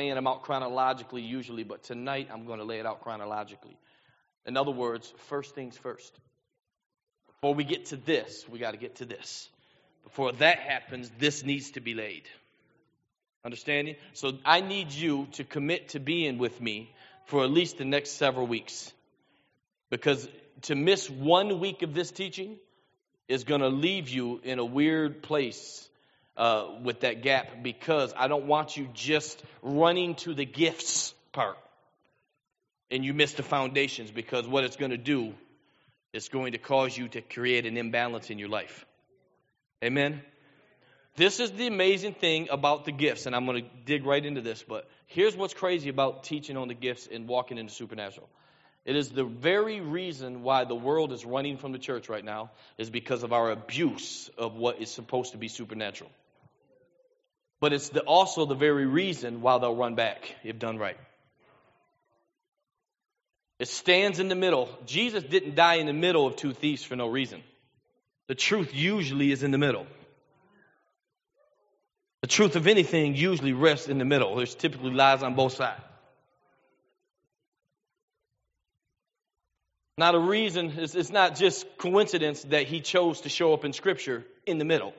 laying them out chronologically usually, but tonight I'm going to lay it out chronologically. In other words, first things first. Before we get to this, we got to get to this. Before that happens, this needs to be laid. Understanding? So I need you to commit to being with me for at least the next several weeks. Because to miss one week of this teaching is going to leave you in a weird place uh, with that gap because I don't want you just running to the gifts part and you miss the foundations because what it's going to do is going to cause you to create an imbalance in your life. Amen? This is the amazing thing about the gifts, and I'm going to dig right into this, but here's what's crazy about teaching on the gifts and walking into supernatural. It is the very reason why the world is running from the church right now, is because of our abuse of what is supposed to be supernatural. But it's the, also the very reason why they'll run back if done right. It stands in the middle. Jesus didn't die in the middle of two thieves for no reason. The truth usually is in the middle. The truth of anything usually rests in the middle. There's typically lies on both sides. Now, the reason, is it's not just coincidence that he chose to show up in Scripture in the middle.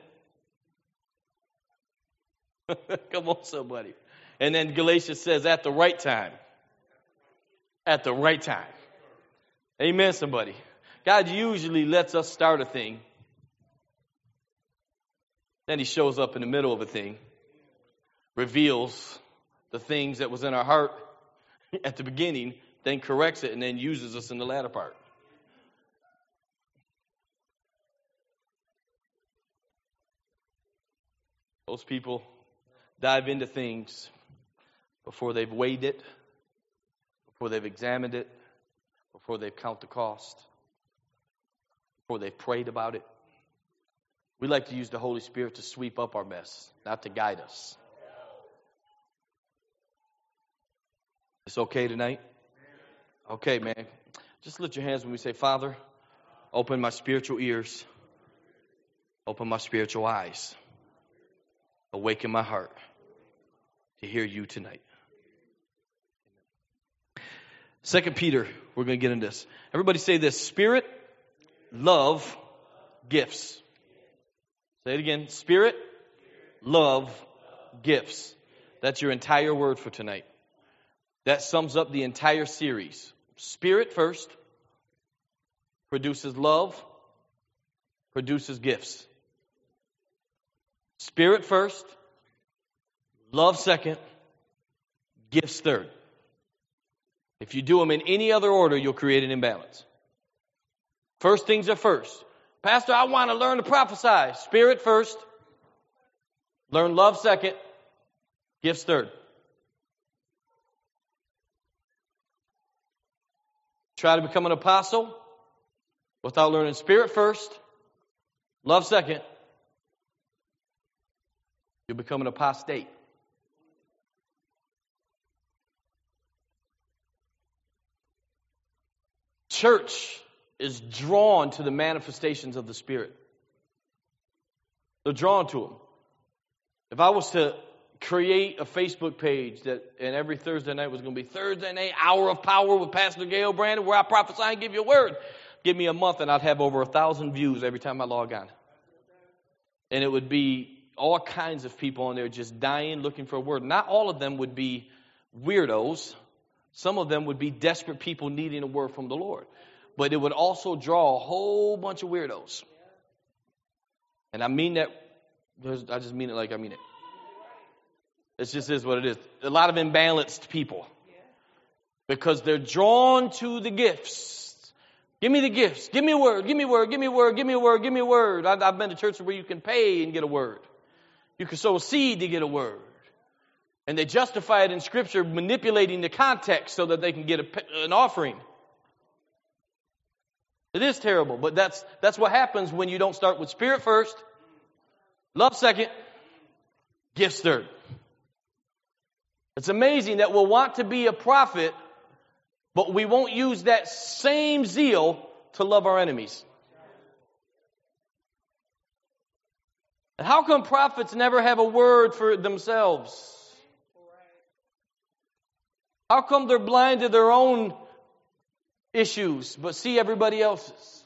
Come on, somebody. And then Galatians says, at the right time. At the right time. Amen, somebody. God usually lets us start a thing. Then he shows up in the middle of a thing, reveals the things that was in our heart at the beginning, then corrects it, and then uses us in the latter part. Most people dive into things before they've weighed it, before they've examined it, before they've count the cost, before they've prayed about it. We like to use the Holy Spirit to sweep up our mess, not to guide us. It's okay tonight? Okay, man. Just lift your hands when we say, Father, open my spiritual ears, open my spiritual eyes, awaken my heart to hear you tonight. Second Peter, we're going to get into this. Everybody say this Spirit, love, gifts. Say it again. Spirit, love, gifts. That's your entire word for tonight. That sums up the entire series. Spirit first produces love, produces gifts. Spirit first, love second, gifts third. If you do them in any other order, you'll create an imbalance. First things are first. Pastor, I want to learn to prophesy. Spirit first. Learn love second. Gifts third. Try to become an apostle without learning spirit first, love second. You'll become an apostate. Church is drawn to the manifestations of the Spirit. They're drawn to them. If I was to create a Facebook page that, and every Thursday night was going to be Thursday night hour of power with Pastor Gail Brandon, where I prophesy and give you a word. Give me a month, and I'd have over a thousand views every time I log on. And it would be all kinds of people on there just dying, looking for a word. Not all of them would be weirdos. Some of them would be desperate people needing a word from the Lord but it would also draw a whole bunch of weirdos. And I mean that, I just mean it like I mean it. It just is what it is. A lot of imbalanced people. Because they're drawn to the gifts. Give me the gifts. Give me a word. Give me a word. Give me a word. Give me a word. Give me a word. I've been to churches where you can pay and get a word. You can sow a seed to get a word. And they justify it in Scripture, manipulating the context so that they can get a, an offering. It is terrible, but that's, that's what happens when you don't start with spirit first, love second, gifts third. It's amazing that we'll want to be a prophet, but we won't use that same zeal to love our enemies. And how come prophets never have a word for themselves? How come they're blind to their own issues but see everybody else's?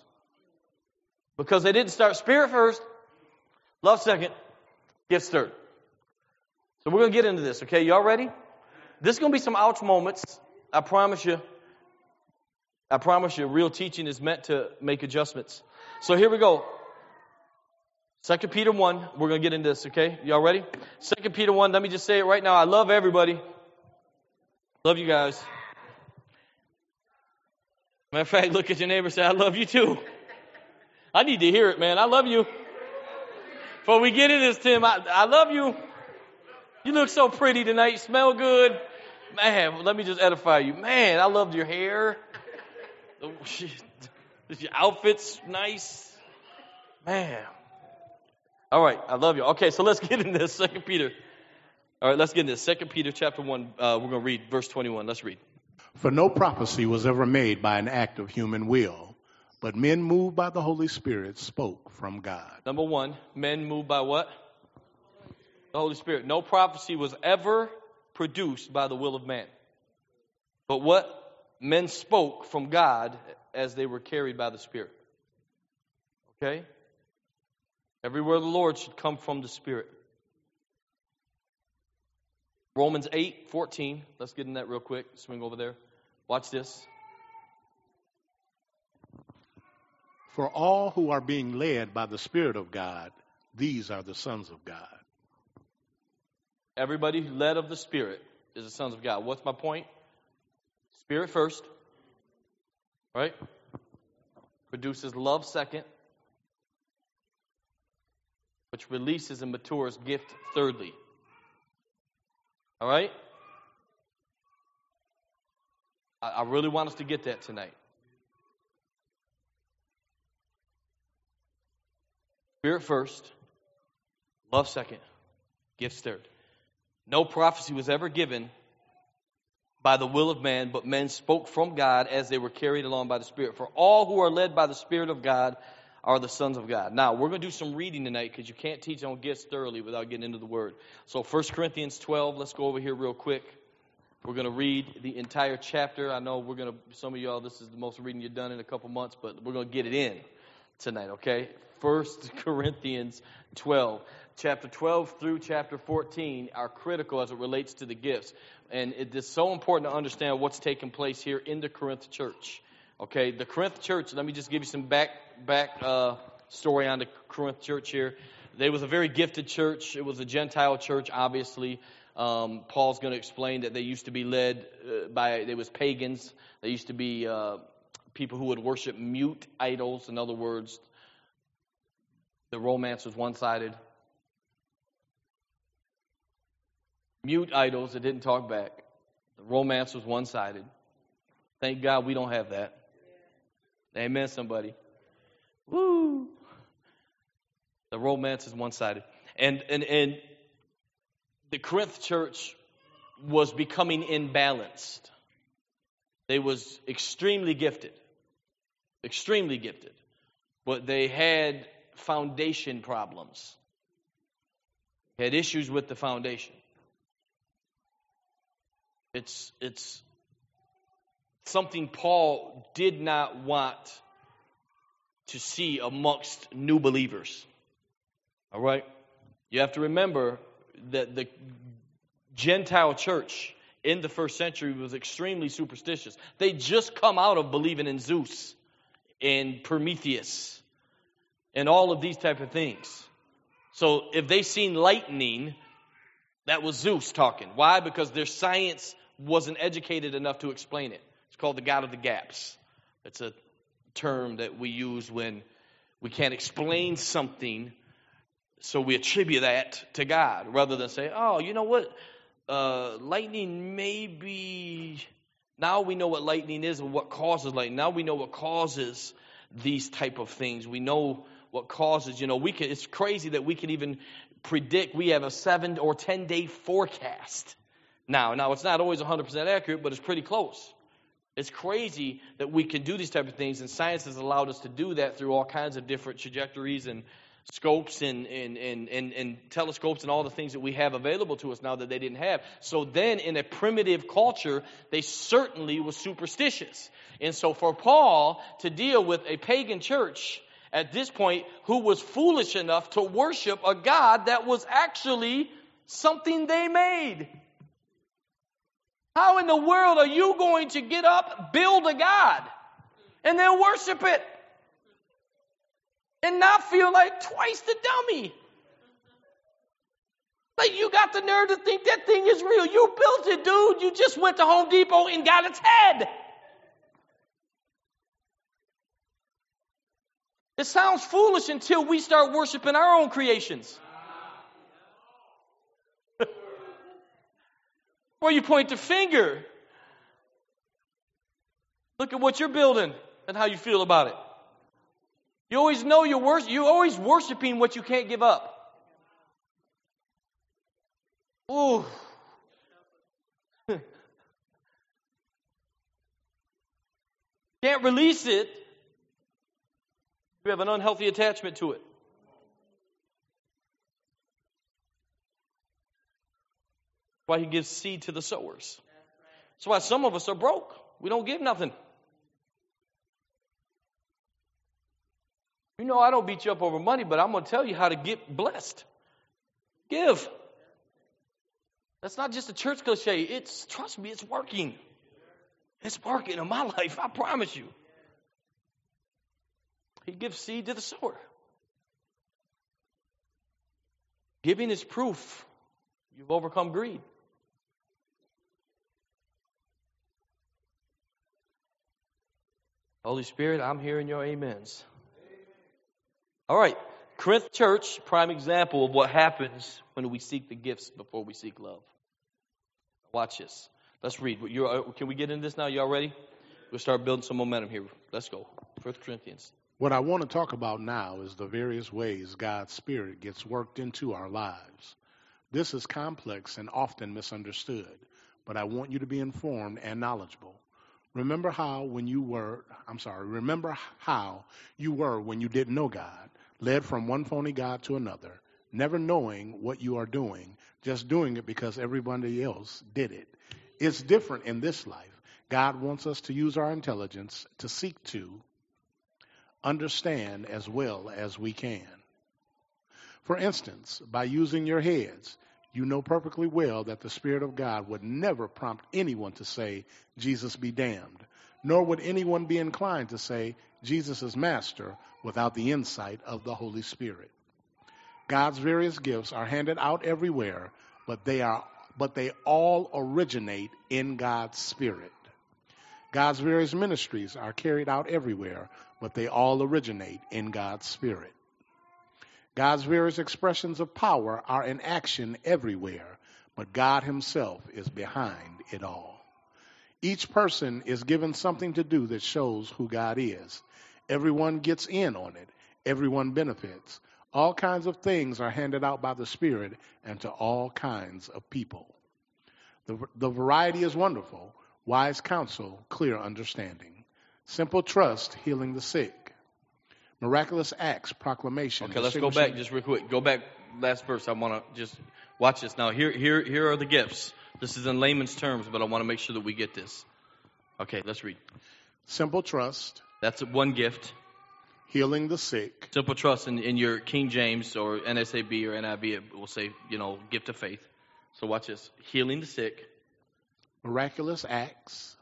Because they didn't start spirit first, love second, gifts third. So we're going to get into this, okay? Y'all ready? This is going to be some ouch moments. I promise you. I promise you, real teaching is meant to make adjustments. So here we go. Second Peter 1, we're going to get into this, okay? Y'all ready? Second Peter 1, let me just say it right now. I love everybody. Love you guys. Matter of fact, look at your neighbor say, I love you too. I need to hear it, man. I love you. Before we get into this, Tim, I, I love you. You look so pretty tonight. You smell good. Man, let me just edify you. Man, I loved your hair. Oh, your outfit's nice. Man. All right, I love you. Okay, so let's get into this. Second Peter. All right, let's get into this. Second Peter chapter one. Uh, we're going to read verse twenty-one. Let's read. For no prophecy was ever made by an act of human will, but men moved by the Holy Spirit spoke from God. Number one, men moved by what? The Holy Spirit. No prophecy was ever produced by the will of man. But what men spoke from God as they were carried by the Spirit. Okay? Every word of the Lord should come from the Spirit. Romans 8, 14. Let's get in that real quick. Swing over there. Watch this. For all who are being led by the Spirit of God, these are the sons of God. Everybody led of the Spirit is the sons of God. What's my point? Spirit first, right? Produces love second, which releases and matures gift thirdly. All right? I, I really want us to get that tonight. Spirit first, love second, gifts third. No prophecy was ever given by the will of man, but men spoke from God as they were carried along by the Spirit. For all who are led by the Spirit of God are the sons of God. Now, we're going to do some reading tonight because you can't teach on gifts thoroughly without getting into the Word. So, 1 Corinthians 12, let's go over here real quick. We're going to read the entire chapter. I know we're going to, some of y'all, this is the most reading you've done in a couple months, but we're going to get it in tonight, okay? 1 Corinthians 12 chapter 12 through chapter 14 are critical as it relates to the gifts. And it is so important to understand what's taking place here in the Corinth church. Okay, the Corinth church, let me just give you some back, back uh, story on the Corinth church here. They was a very gifted church. It was a Gentile church, obviously. Um, Paul's going to explain that they used to be led uh, by, they was pagans. They used to be uh, people who would worship mute idols. In other words, the romance was one-sided. mute idols that didn't talk back. The romance was one sided. Thank God we don't have that. Amen, somebody. Woo! The romance is one sided. And, and, and the Corinth church was becoming imbalanced. They was extremely gifted. Extremely gifted. But they had foundation problems. had issues with the foundation. It's, it's something Paul did not want to see amongst new believers. All right? You have to remember that the Gentile church in the first century was extremely superstitious. They just come out of believing in Zeus and Prometheus and all of these type of things. So if they seen lightning, that was Zeus talking. Why? Because their science wasn't educated enough to explain it. It's called the God of the gaps. It's a term that we use when we can't explain something, so we attribute that to God rather than say, oh, you know what? Uh, lightning may be. Now we know what lightning is and what causes lightning. Now we know what causes these type of things. We know what causes, you know, we can, it's crazy that we can even predict. We have a seven or 10 day forecast now. Now, it's not always 100% accurate, but it's pretty close. It's crazy that we can do these type of things, and science has allowed us to do that through all kinds of different trajectories and scopes and, and, and, and, and telescopes and all the things that we have available to us now that they didn't have. So then, in a primitive culture, they certainly was superstitious. And so, for Paul to deal with a pagan church at this point who was foolish enough to worship a God that was actually something they made. How in the world are you going to get up, build a God, and then worship it? And not feel like twice the dummy. Like you got the nerve to think that thing is real. You built it, dude. You just went to Home Depot and got its head. It sounds foolish until we start worshiping our own creations. Where you point the finger. Look at what you're building and how you feel about it. You always know you're you're always worshiping what you can't give up. Ooh. can't release it. You have an unhealthy attachment to it. Why he gives seed to the sowers. That's why some of us are broke. We don't give nothing. You know, I don't beat you up over money, but I'm going to tell you how to get blessed. Give. That's not just a church cliche. It's, trust me, it's working. It's working in my life, I promise you. He gives seed to the sower. Giving is proof you've overcome greed. Holy Spirit, I'm hearing your amens. All right. Corinth Church, prime example of what happens when we seek the gifts before we seek love. Watch this. Let's read. Uh, can we get in this now? Y'all ready? We'll start building some momentum here. Let's go. First Corinthians. What I want to talk about now is the various ways God's Spirit gets worked into our lives. This is complex and often misunderstood, but I want you to be informed and knowledgeable. Remember how when you were, I'm sorry, remember how you were when you didn't know God, led from one phony God to another, never knowing what you are doing, just doing it because everybody else did it. It's different in this life. God wants us to use our intelligence to seek to understand as well as we can. For instance, by using your heads, you know perfectly well that the Spirit of God would never prompt anyone to say, Jesus be damned, nor would anyone be inclined to say, Jesus is master, without the insight of the Holy Spirit. God's various gifts are handed out everywhere, but they are but they all originate in God's Spirit. God's various ministries are carried out everywhere, but they all originate in God's Spirit. God's various expressions of power are in action everywhere, but God Himself is behind it all. Each person is given something to do that shows who God is. Everyone gets in on it, everyone benefits. All kinds of things are handed out by the Spirit and to all kinds of people. The, the variety is wonderful. Wise counsel, clear understanding. Simple trust, healing the sick Miraculous acts, proclamation. Okay, let's go back just real quick. Go back last verse. I want to just watch this. Now, here, here, here are the gifts. This is in layman's terms, but I want to make sure that we get this. Okay, let's read. Simple trust. That's one gift. Healing the sick. Simple trust in, in your King James or NASB or NIV, it will say, you know, gift of faith. So watch this. Healing the sick. Miraculous acts.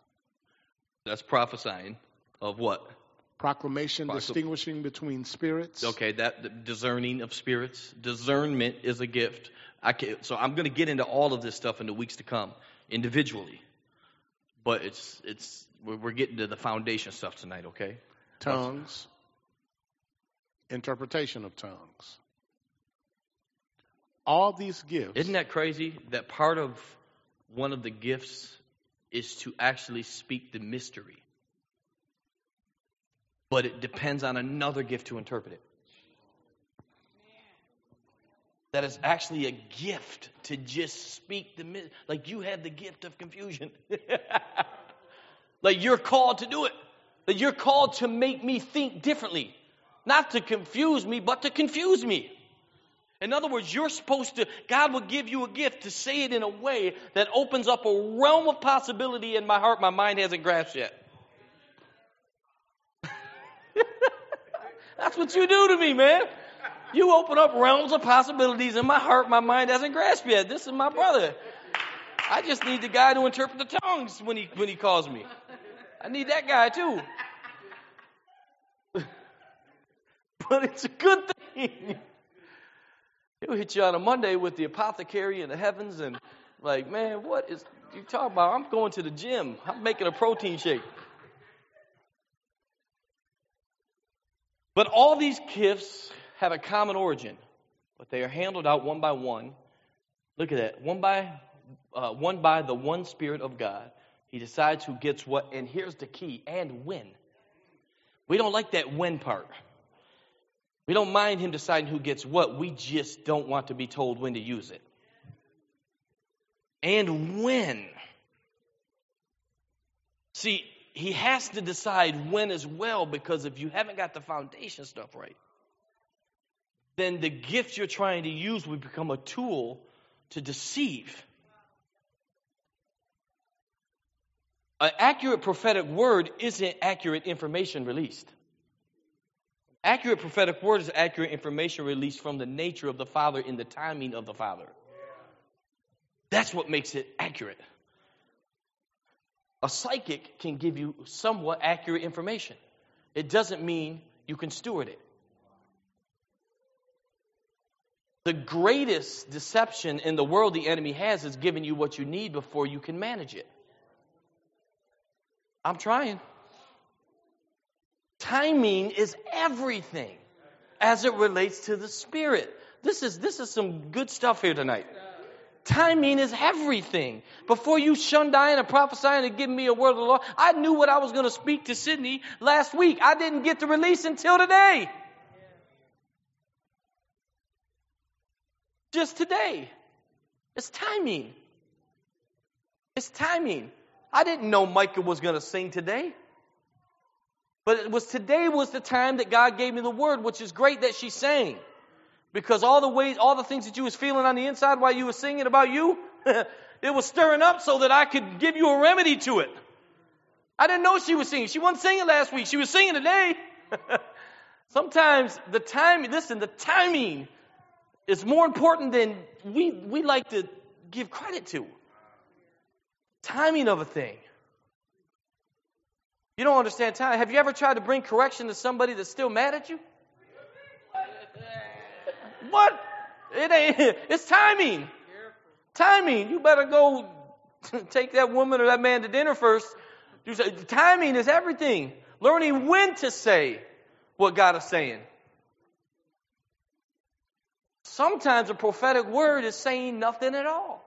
That's prophesying of what? Proclamation distinguishing between spirits. Okay, that discerning of spirits. Discernment is a gift. I can, so I'm going to get into all of this stuff in the weeks to come individually, but it's it's we're, we're getting to the foundation stuff tonight. Okay. Tongues. Interpretation of tongues. All these gifts. Isn't that crazy? That part of one of the gifts is to actually speak the mystery but it depends on another gift to interpret it. That is actually a gift to just speak the like you have the gift of confusion. like you're called to do it. That you're called to make me think differently. Not to confuse me, but to confuse me. In other words, you're supposed to, God will give you a gift to say it in a way that opens up a realm of possibility in my heart my mind hasn't grasped yet. That's what you do to me, man. You open up realms of possibilities in my heart my mind hasn't grasped yet. This is my brother. I just need the guy to interpret the tongues when he when he calls me. I need that guy too. but it's a good thing. He'll hit you on a Monday with the apothecary in the heavens and like, man, what is you talking about? I'm going to the gym. I'm making a protein shake. But all these gifts have a common origin, but they are handled out one by one. Look at that. One by uh, one by the one Spirit of God. He decides who gets what, and here's the key and when. We don't like that when part. We don't mind him deciding who gets what. We just don't want to be told when to use it. And when. See, he has to decide when as well because if you haven't got the foundation stuff right, then the gift you're trying to use will become a tool to deceive. An accurate prophetic word isn't accurate information released. Accurate prophetic word is accurate information released from the nature of the Father in the timing of the Father. That's what makes it accurate. A psychic can give you somewhat accurate information. It doesn't mean you can steward it. The greatest deception in the world the enemy has is giving you what you need before you can manage it. I'm trying. Timing is everything as it relates to the Spirit. This is, this is some good stuff here tonight. Timing is everything. Before you shunned dying and prophesying and giving me a word of the Lord, I knew what I was going to speak to Sydney last week. I didn't get the release until today. Just today. It's timing. It's timing. I didn't know Micah was going to sing today. But it was today was the time that God gave me the word, which is great that she sang. Because all the ways, all the things that you was feeling on the inside while you were singing about you, it was stirring up so that I could give you a remedy to it. I didn't know she was singing. She wasn't singing last week. She was singing today. Sometimes the timing, listen, the timing is more important than we, we like to give credit to. Timing of a thing. You don't understand time. Have you ever tried to bring correction to somebody that's still mad at you? What? It ain't. It's timing. Timing. You better go take that woman or that man to dinner first. You Say, timing is everything. Learning when to say what God is saying. Sometimes a prophetic word is saying nothing at all.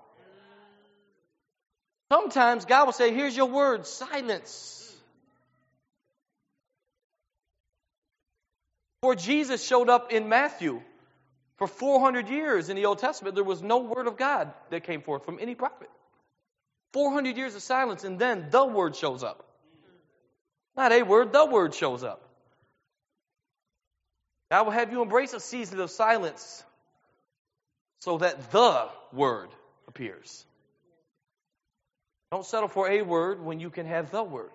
Sometimes God will say, Here's your word, silence. Before Jesus showed up in Matthew, for 400 years in the Old Testament, there was no word of God that came forth from any prophet. 400 years of silence, and then the word shows up. Not a word, the word shows up. God will have you embrace a season of silence so that the word appears. Don't settle for a word when you can have the word.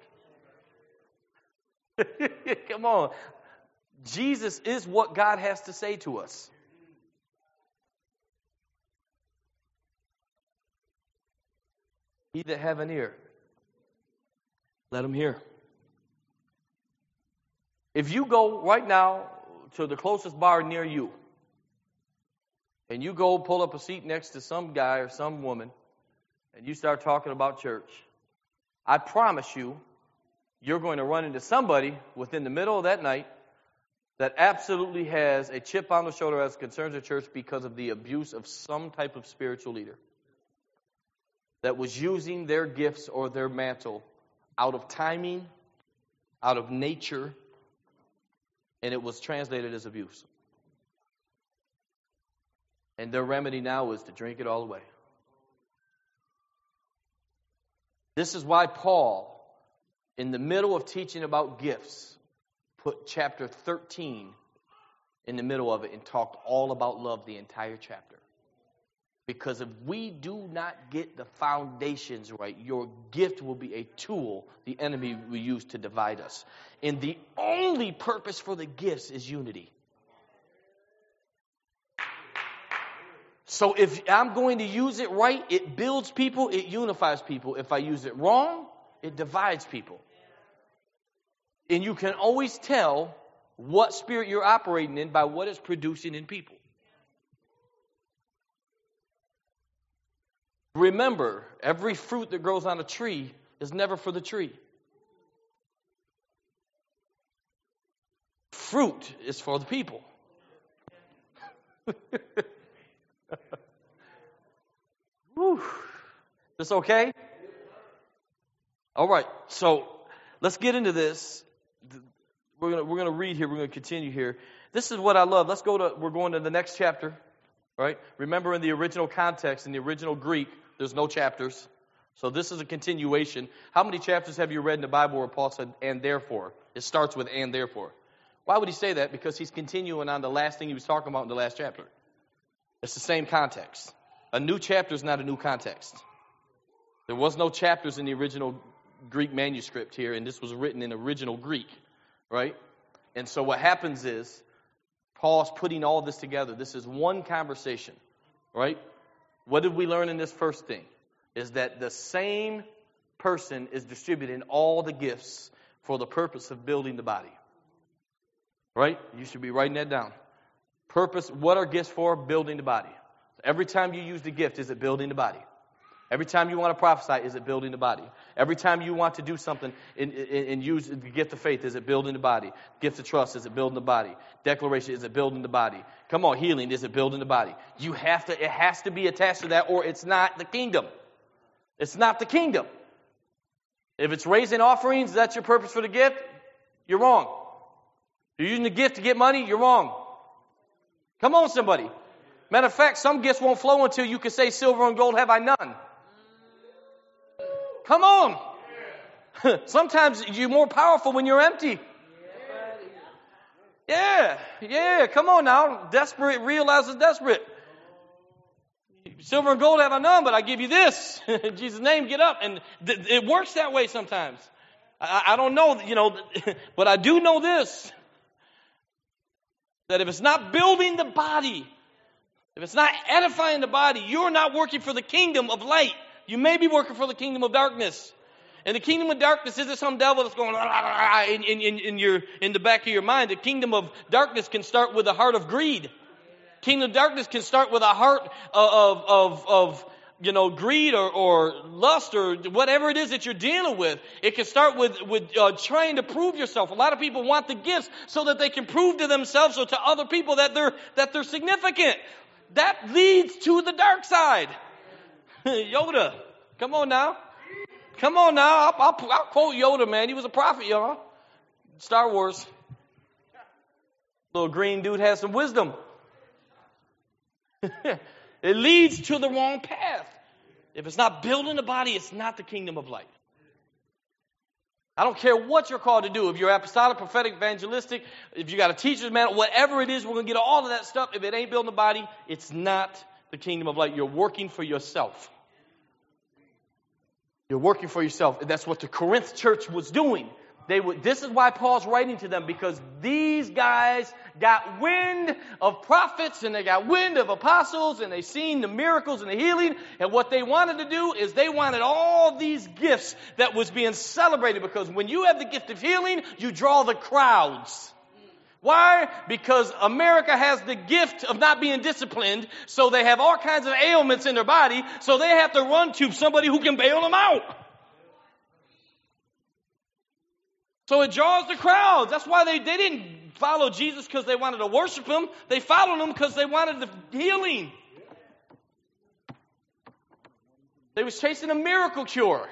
Come on. Jesus is what God has to say to us. He that have an ear, let him hear. If you go right now to the closest bar near you, and you go pull up a seat next to some guy or some woman, and you start talking about church, I promise you, you're going to run into somebody within the middle of that night that absolutely has a chip on the shoulder as concerns the church because of the abuse of some type of spiritual leader that was using their gifts or their mantle out of timing, out of nature, and it was translated as abuse. And their remedy now is to drink it all away. This is why Paul, in the middle of teaching about gifts, put chapter 13 in the middle of it and talked all about love the entire chapter. Because if we do not get the foundations right, your gift will be a tool the enemy will use to divide us. And the only purpose for the gifts is unity. So if I'm going to use it right, it builds people, it unifies people. If I use it wrong, it divides people. And you can always tell what spirit you're operating in by what it's producing in people. Remember, every fruit that grows on a tree is never for the tree. Fruit is for the people. Whew. This okay? All right, so let's get into this. We're gonna we're gonna read here. We're gonna continue here. This is what I love. Let's go to. We're going to the next chapter. Right? Remember, in the original context, in the original Greek, there's no chapters. So this is a continuation. How many chapters have you read in the Bible where Paul said, and therefore? It starts with and therefore. Why would he say that? Because he's continuing on the last thing he was talking about in the last chapter. It's the same context. A new chapter is not a new context. There was no chapters in the original Greek manuscript here, and this was written in original Greek, right? And so what happens is Paul's putting all this together. This is one conversation, right? What did we learn in this first thing? Is that the same person is distributing all the gifts for the purpose of building the body. Right? You should be writing that down. Purpose, what are gifts for? Building the body. Every time you use the gift, is it building the body? Every time you want to prophesy, is it building the body? Every time you want to do something and, use the gift of faith, is it building the body? Gift of trust, is it building the body? Declaration, is it building the body? Come on, healing, is it building the body? You have to, it has to be attached to that, or it's not the kingdom. It's not the kingdom. If it's raising offerings, that's your purpose for the gift, you're wrong. If you're using the gift to get money, you're wrong. Come on, somebody. Matter of fact, some gifts won't flow until you can say, Silver and gold have I none. Come on. Sometimes you're more powerful when you're empty. Yeah, yeah, come on now. Desperate realizes desperate. Silver and gold have I none, but I give you this. In Jesus' name, get up. And th- it works that way sometimes. I, I don't know, you know, but I do know this that if it's not building the body, if it's not edifying the body, you're not working for the kingdom of light. You may be working for the kingdom of darkness. And the kingdom of darkness isn't some devil that's going ah, ah, ah, in, in, in, your, in the back of your mind. The kingdom of darkness can start with a heart of greed. Kingdom of darkness can start with a heart of, of, of you know, greed or, or lust or whatever it is that you're dealing with. It can start with, with uh, trying to prove yourself. A lot of people want the gifts so that they can prove to themselves or to other people that they're, that they're significant. That leads to the dark side. Yoda. Come on now. Come on now. I'll, I'll, I'll, quote Yoda, man. He was a prophet, y'all. Star Wars. Little green dude has some wisdom. it leads to the wrong path. If it's not building the body, it's not the kingdom of light. I don't care what you're called to do. If you're apostolic, prophetic, evangelistic, if you got a teacher's man, whatever it is, we're going to get all of that stuff. If it ain't building the body, it's not the kingdom of light. You're working for yourself. You're working for yourself. That's what the Corinth church was doing. They would, this is why Paul's writing to them because these guys got wind of prophets and they got wind of apostles and they seen the miracles and the healing. And what they wanted to do is they wanted all these gifts that was being celebrated because when you have the gift of healing, you draw the crowds. Why? Because America has the gift of not being disciplined, so they have all kinds of ailments in their body, so they have to run to somebody who can bail them out. So it draws the crowds. That's why they, they didn't follow Jesus because they wanted to worship him. They followed him because they wanted the healing. They was chasing a miracle cure.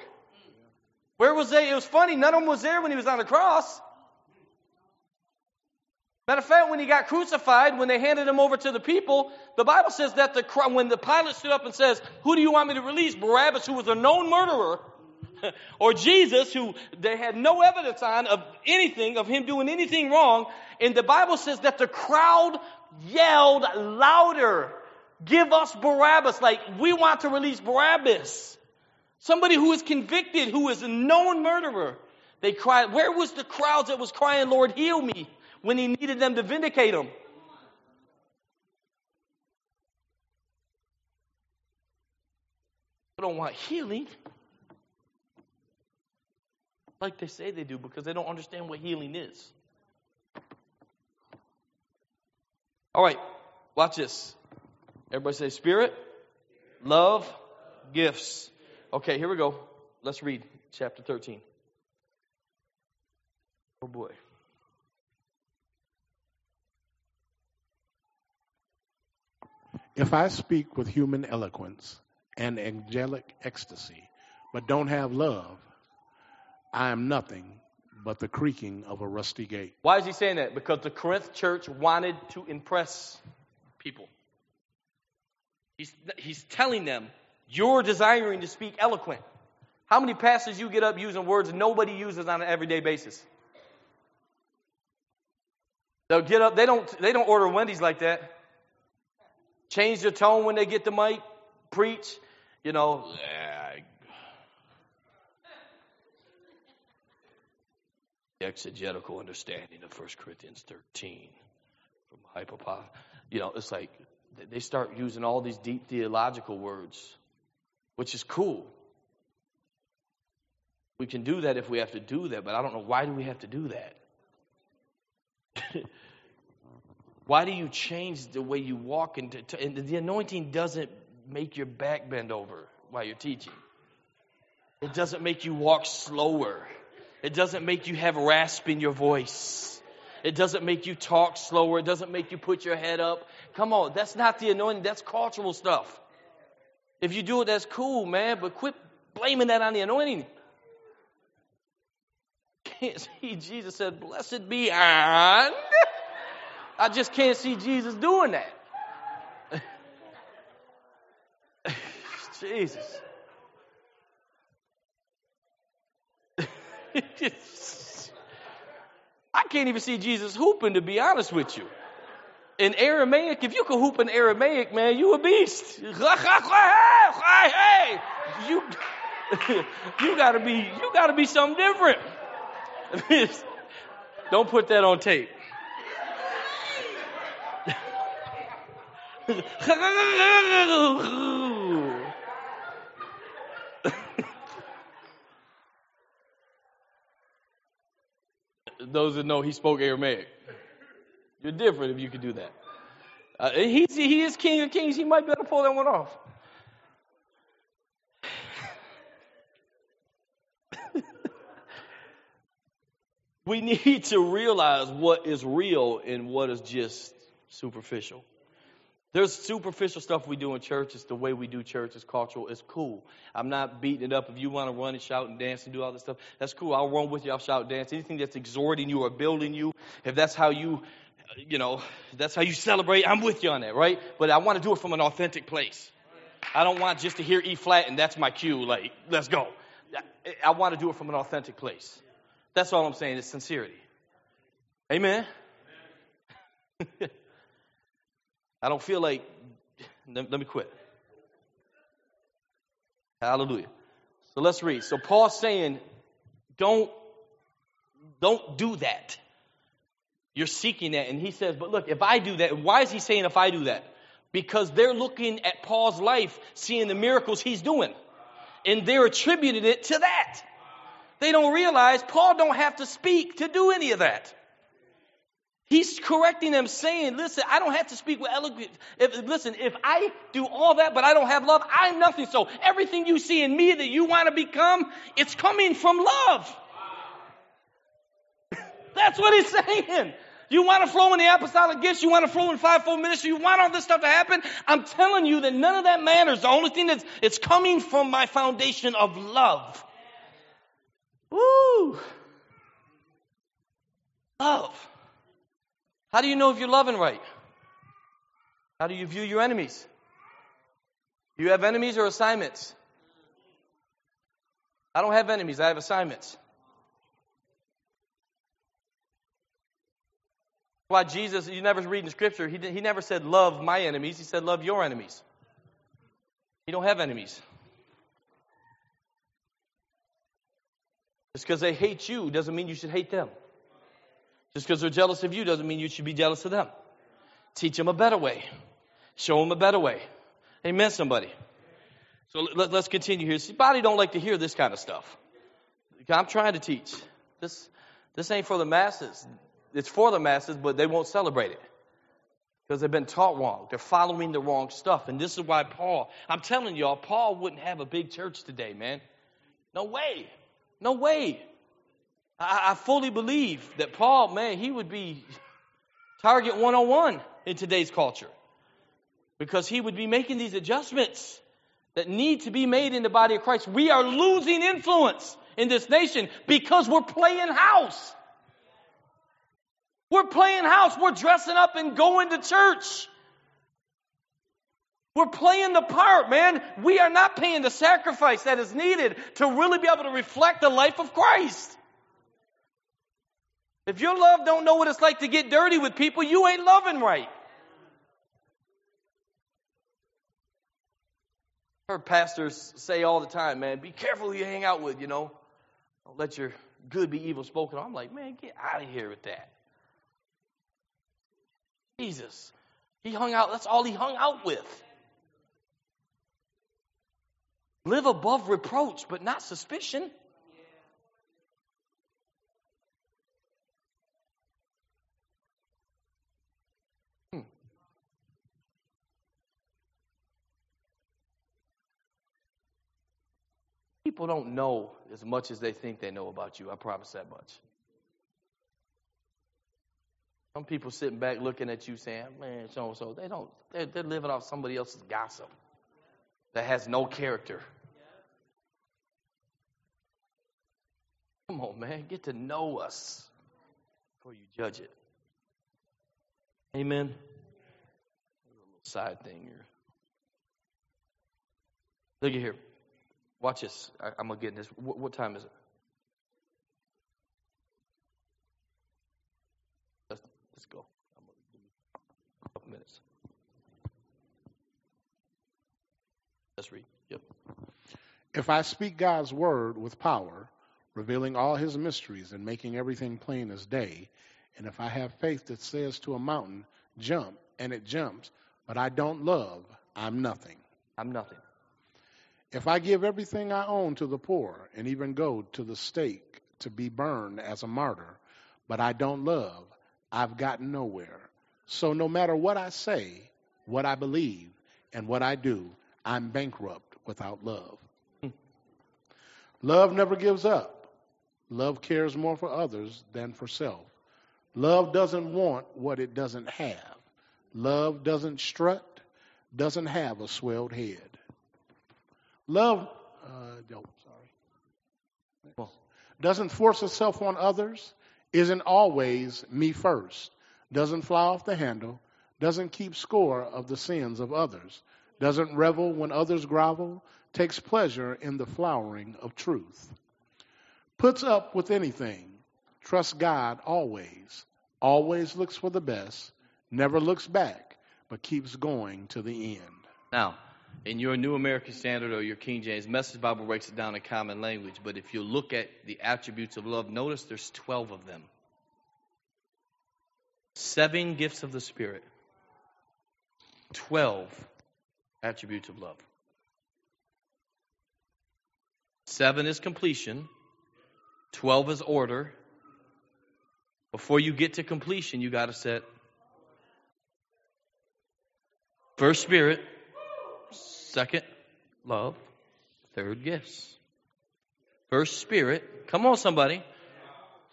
Where was they? It was funny. None of them was there when he was on the cross. Matter of fact, when he got crucified, when they handed him over to the people, the Bible says that the when the Pilate stood up and says, "Who do you want me to release?" Barabbas, who was a known murderer, or Jesus, who they had no evidence on of anything, of him doing anything wrong. And the Bible says that the crowd yelled louder, give us Barabbas. Like, we want to release Barabbas. Somebody who is convicted, who is a known murderer. They cried, where was the crowd that was crying, Lord, heal me, when he needed them to vindicate him? They don't want healing like they say they do because they don't understand what healing is. All right, watch this. Everybody say spirit, love, gifts. Okay, here we go. Let's read chapter 13. Oh boy. If I speak with human eloquence and angelic ecstasy, but don't have love, I am nothing but the creaking of a rusty gate. Why is he saying that? Because the Corinth church wanted to impress people. He's, he's telling them, you're desiring to speak eloquent. How many pastors you get up using words nobody uses on an everyday basis? They'll get up, they don't, they don't order Wendy's like that. Change their tone when they get the mic, preach, you know, exegetical understanding of 1 Corinthians 13 from hypopath. You know, it's like they start using all these deep theological words, which is cool. We can do that if we have to do that, but I don't know why do we have to do that? why do you change the way you walk into and the anointing doesn't make your back bend over while you're teaching. It doesn't make you walk slower. It doesn't make you have rasp in your voice. It doesn't make you talk slower. It doesn't make you put your head up. Come on, that's not the anointing. That's cultural stuff. If you do it, that's cool, man, but quit blaming that on the anointing. Can't see Jesus said, Blessed be and I just can't see Jesus doing that. Jesus. I can't even see Jesus hooping, to be honest with you. In Aramaic, if you could hoop in Aramaic, man, you a beast. You, you gotta be, you gotta be something different. Don't put that on tape. those that know he spoke Aramaic. You're different if you could do that. Uh, he's, he is King of Kings. He might be able to pull that one off. we need to realize what is real and what is just superficial. There's superficial stuff we do in church. It's the way we do church. It's cultural. It's cool. I'm not beating it up. If you want to run and shout and dance and do all this stuff, that's cool. I'll run with you. I'll shout and dance. Anything that's exhorting you or building you, if that's how you, you know, that's how you celebrate, I'm with you on that, right? But I want to do it from an authentic place. I don't want just to hear E flat and that's my cue. Like, let's go. I want to do it from an authentic place. That's all I'm saying. is sincerity. Amen. I don't feel like, let, me quit. Hallelujah. So let's read. So Paul's saying, don't, don't do that. You're seeking that. And he says, but look, if I do that, why is he saying if I do that? Because they're looking at Paul's life, seeing the miracles he's doing. And they're attributing it to that. They don't realize Paul don't have to speak to do any of that. He's correcting them, saying, Listen, I don't have to speak with eloquence. If, listen, if I do all that, but I don't have love, I'm nothing. So everything you see in me that you want to become, it's coming from love. That's what he's saying. You want to flow in the apostolic gifts, you want to flow in fivefold ministry, you want all this stuff to happen. I'm telling you that none of that matters. The only thing that's it's coming from my foundation of love. Woo! Love. How do you know if you're loving right? How do you view your enemies? Do you have enemies or assignments? I don't have enemies, I have assignments. Why Jesus, you never read in Scripture, he, he never said, Love my enemies. He said, Love your enemies. You don't have enemies. Just because they hate you doesn't mean you should hate them. Just because they're jealous of you doesn't mean you should be jealous of them. Teach them a better way. Show them a better way. Amen, somebody. So let, us continue here. See, body don't like to hear this kind of stuff. I'm trying to teach. This, this ain't for the masses. It's for the masses, but they won't celebrate it because they've been taught wrong. They're following the wrong stuff. And this is why Paul, I'm telling y'all, Paul wouldn't have a big church today, man. No way. No way. I, I fully believe that Paul, man, he would be target 101 in today's culture because he would be making these adjustments that need to be made in the body of Christ. We are losing influence in this nation because we're playing house. We're playing house. We're dressing up and going to church. We're playing the part, man. We are not paying the sacrifice that is needed to really be able to reflect the life of Christ. If your love don't know what it's like to get dirty with people, you ain't loving right. heard pastors say all the time, man, be careful who you hang out with, you know. Don't let your good be evil spoken. I'm like, man, get out of here with that. Jesus. He hung out, that's all he hung out with. Live above reproach, but not suspicion. People don't know as much as they think they know about you. I promise that much. Some people sitting back looking at you saying, man, so and so. They don't, they're, they're living off somebody else's gossip that has no character. Come on, man. Get to know us before you judge it. Amen. A little side thing here. Look at here. Watch this. I, am gonna get this. What, what time is it? Let's, let's go. I'm gonna give me a couple minutes. Let's read. Yep. If I speak God's word with power, revealing all his mysteries and making everything plain as day, and if I have faith that says to a mountain, jump, and it jumps, but I don't love, I'm nothing. I'm nothing. If I give everything I own to the poor and even go to the stake to be burned as a martyr, but I don't love, I've gotten nowhere. So no matter what I say, what I believe, and what I do, I'm bankrupt without love. Love never gives up. Love cares more for others than for self. Love doesn't want what it doesn't have. Love doesn't strut, doesn't have a swelled head. Love, uh, sorry. Doesn't force itself on others, isn't always me first, doesn't fly off the handle, doesn't keep score of the sins of others, doesn't revel when others grovel, takes pleasure in the flowering of truth, puts up with anything, trusts God always, always looks for the best, never looks back, but keeps going to the end. Now, in your New American Standard or your King James, Message Bible breaks it down in common language, but if you look at the attributes of love, notice there's 12 of them. Seven gifts of the Spirit. 12 attributes of love. Seven is completion, 12 is order. Before you get to completion, you got to set first spirit, second love, third gifts. First spirit, come on somebody.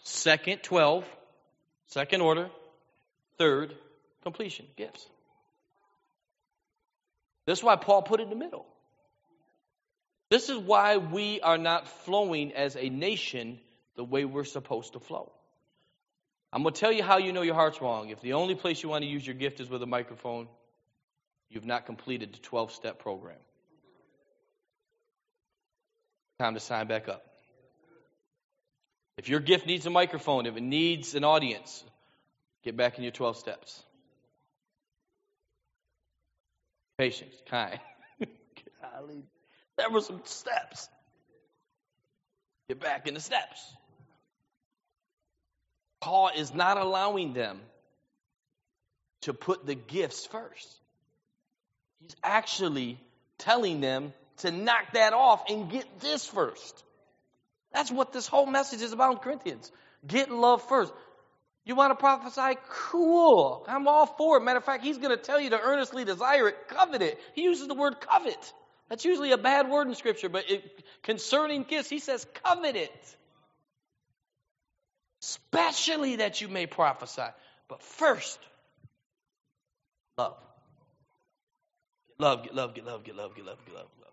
Second 12, second order, third completion, gifts. That's why Paul put it in the middle. This is why we are not flowing as a nation the way we're supposed to flow. I'm going to tell you how you know your heart's wrong. If the only place you want to use your gift is with a microphone, you've not completed the 12 step program. Time to sign back up. If your gift needs a microphone, if it needs an audience, get back in your 12 steps. Patience, kind. There were some steps. Get back in the steps. Paul is not allowing them to put the gifts first. He's actually telling them to knock that off and get this first. That's what this whole message is about in Corinthians. Get love first. You want to prophesy? Cool. I'm all for it. Matter of fact, he's going to tell you to earnestly desire it, covet it. He uses the word covet. That's usually a bad word in Scripture, but it, concerning gifts, he says covet it. Especially that you may prophesy. But first, love. Love, get love, get love, get love, get love, get love, love.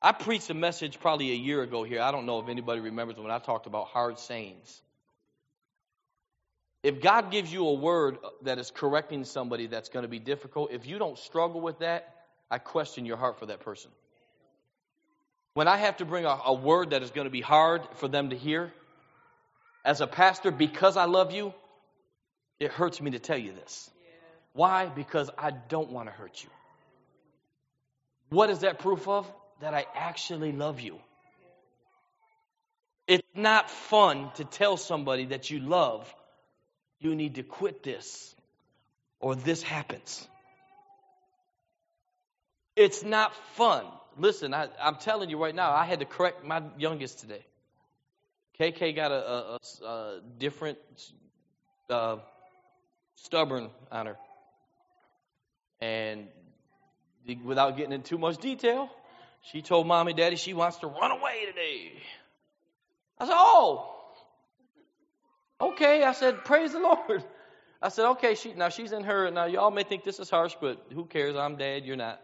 I preached a message probably a year ago here. I don't know if anybody remembers when I talked about hard sayings. If God gives you a word that is correcting somebody that's going to be difficult, if you don't struggle with that, I question your heart for that person. When I have to bring a, a word that is going to be hard for them to hear, as a pastor, because I love you, it hurts me to tell you this. Why? Because I don't want to hurt you. What is that proof of? That I actually love you. It's not fun to tell somebody that you love you need to quit this or this happens. It's not fun. Listen, I, am telling you right now, I had to correct my youngest today. KK got a, a, a different, uh, stubborn on her. And without getting into too much detail, she told mommy, daddy, she wants to run away today. I said, oh, Okay, I said, praise the Lord. I said, okay, she, now she's in her, now y'all may think this is harsh, but who cares? I'm dad, you're not.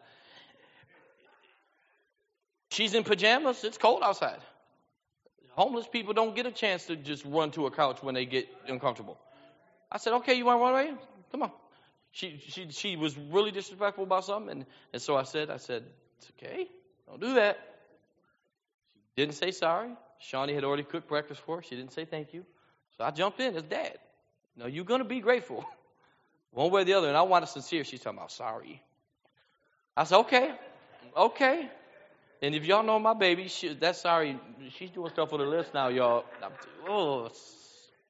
She's in pajamas, it's cold outside. Homeless people don't get a chance to just run to a couch when they get uncomfortable. I said, okay, you want to run away? Come on. She, she, she was really disrespectful about something, and, and so I said, I said, it's okay, don't do that. She didn't say sorry. Shawnee had already cooked breakfast for her. She didn't say thank you. So I jumped in as dad. No, you're going to be grateful. One way or the other. And I want to sincere. She's talking about sorry. I said, okay, okay. And if y'all know my baby, she, that's sorry. She's doing stuff on the list now, y'all. Oh,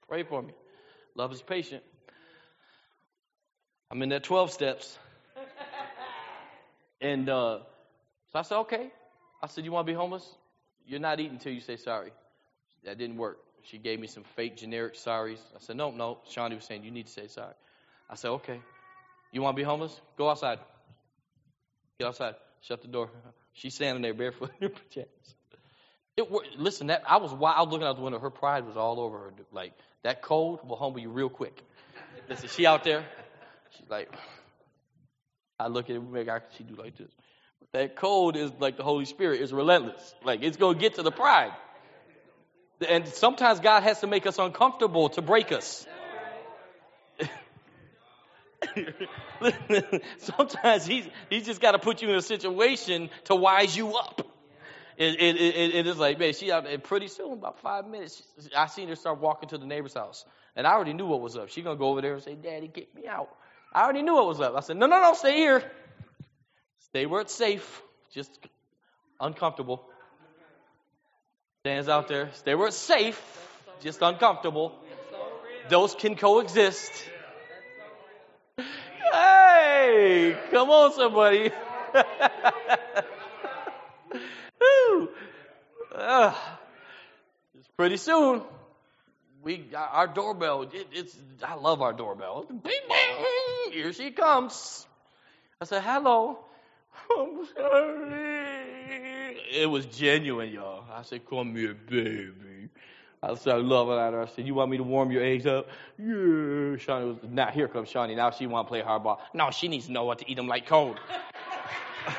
pray for me. Love is patient. I'm in that 12 steps. and uh, so I said, okay. I said, you want to be homeless? You're not eating until you say sorry. That didn't work. She gave me some fake generic sorries. I said, no, no. Shawnee was saying, you need to say sorry. I said, okay. You want to be homeless? Go outside. Get outside. Shut the door. She's standing there barefoot in her pajamas. It, listen, that I was wild looking out the window. Her pride was all over her. Like that cold will humble you real quick. Listen, she out there. She's like, I look at it. Make I she do like this. But that cold is like the Holy Spirit is relentless. Like it's gonna get to the pride. And sometimes God has to make us uncomfortable to break us. sometimes he's, he's just got to put you in a situation to wise you up. It, it, it, it is like, man, she out, and pretty soon, about five minutes, I seen her start walking to the neighbor's house. And I already knew what was up. She to go over there and say, Daddy, get me out. I already knew what was up. I said, no, no, no, stay here. Stay where it's safe. Just uncomfortable stands out there. Stay where it's safe, just uncomfortable. Those can coexist. Hey, come on, somebody. uh, pretty soon. We our doorbell. It, it's I love our doorbell. Here she comes. I said, "Hello." I'm sorry it was genuine, y'all. I said, come here, baby. I started loving at her. I said, you want me to warm your eggs up? Yeah. Shawnee was, now here comes Shawnee. Now she want to play hardball. No, she needs to know what to eat them like cold.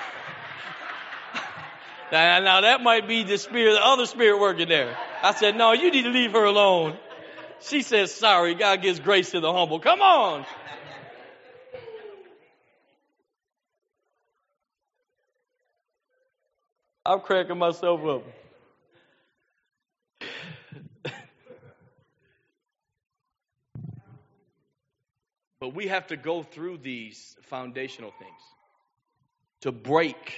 now, now that might be the spirit, the other spirit working there. I said, no, you need to leave her alone. She says, sorry, God gives grace to the humble. Come on. I'm cracking myself up. but we have to go through these foundational things to break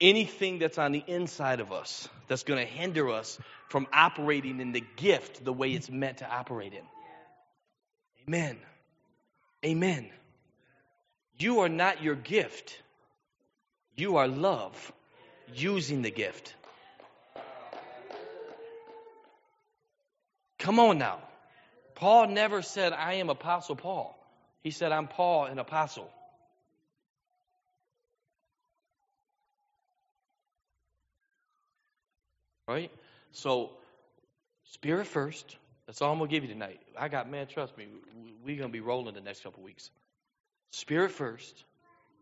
anything that's on the inside of us that's going to hinder us from operating in the gift the way it's meant to operate in. Amen. Amen. You are not your gift, you are love using the gift. Come on now. Paul never said, I am Apostle Paul. He said, I'm Paul, an apostle. Right? So, spirit first. That's all I'm going to give you tonight. I got, man, trust me, we're going to be rolling the next couple weeks. Spirit first,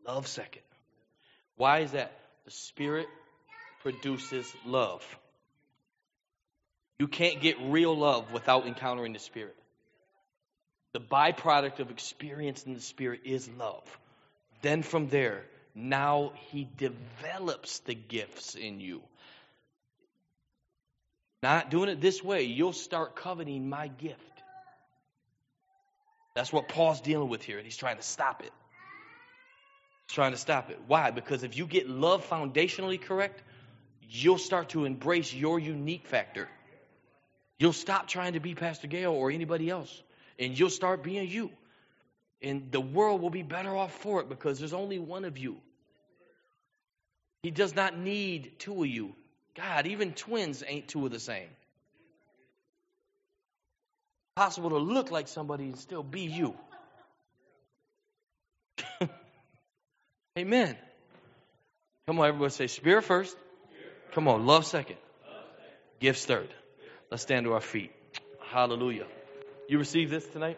love second. Why is that? The Spirit produces love. You can't get real love without encountering the Spirit. The byproduct of experiencing the Spirit is love. Then from there, now He develops the gifts in you. Not doing it this way, you'll start coveting my gift. That's what Paul's dealing with here, and he's trying to stop it. Trying to stop it. Why? Because if you get love foundationally correct, you'll start to embrace your unique factor. You'll stop trying to be Pastor Gail or anybody else, and you'll start being you. And the world will be better off for it because there's only one of you. He does not need two of you. God, even twins ain't two of the same. Possible to look like somebody and still be you. Amen. Come on, everybody say spirit first. Come on, love second. Gifts third. Let's stand to our feet. Hallelujah. You receive this tonight?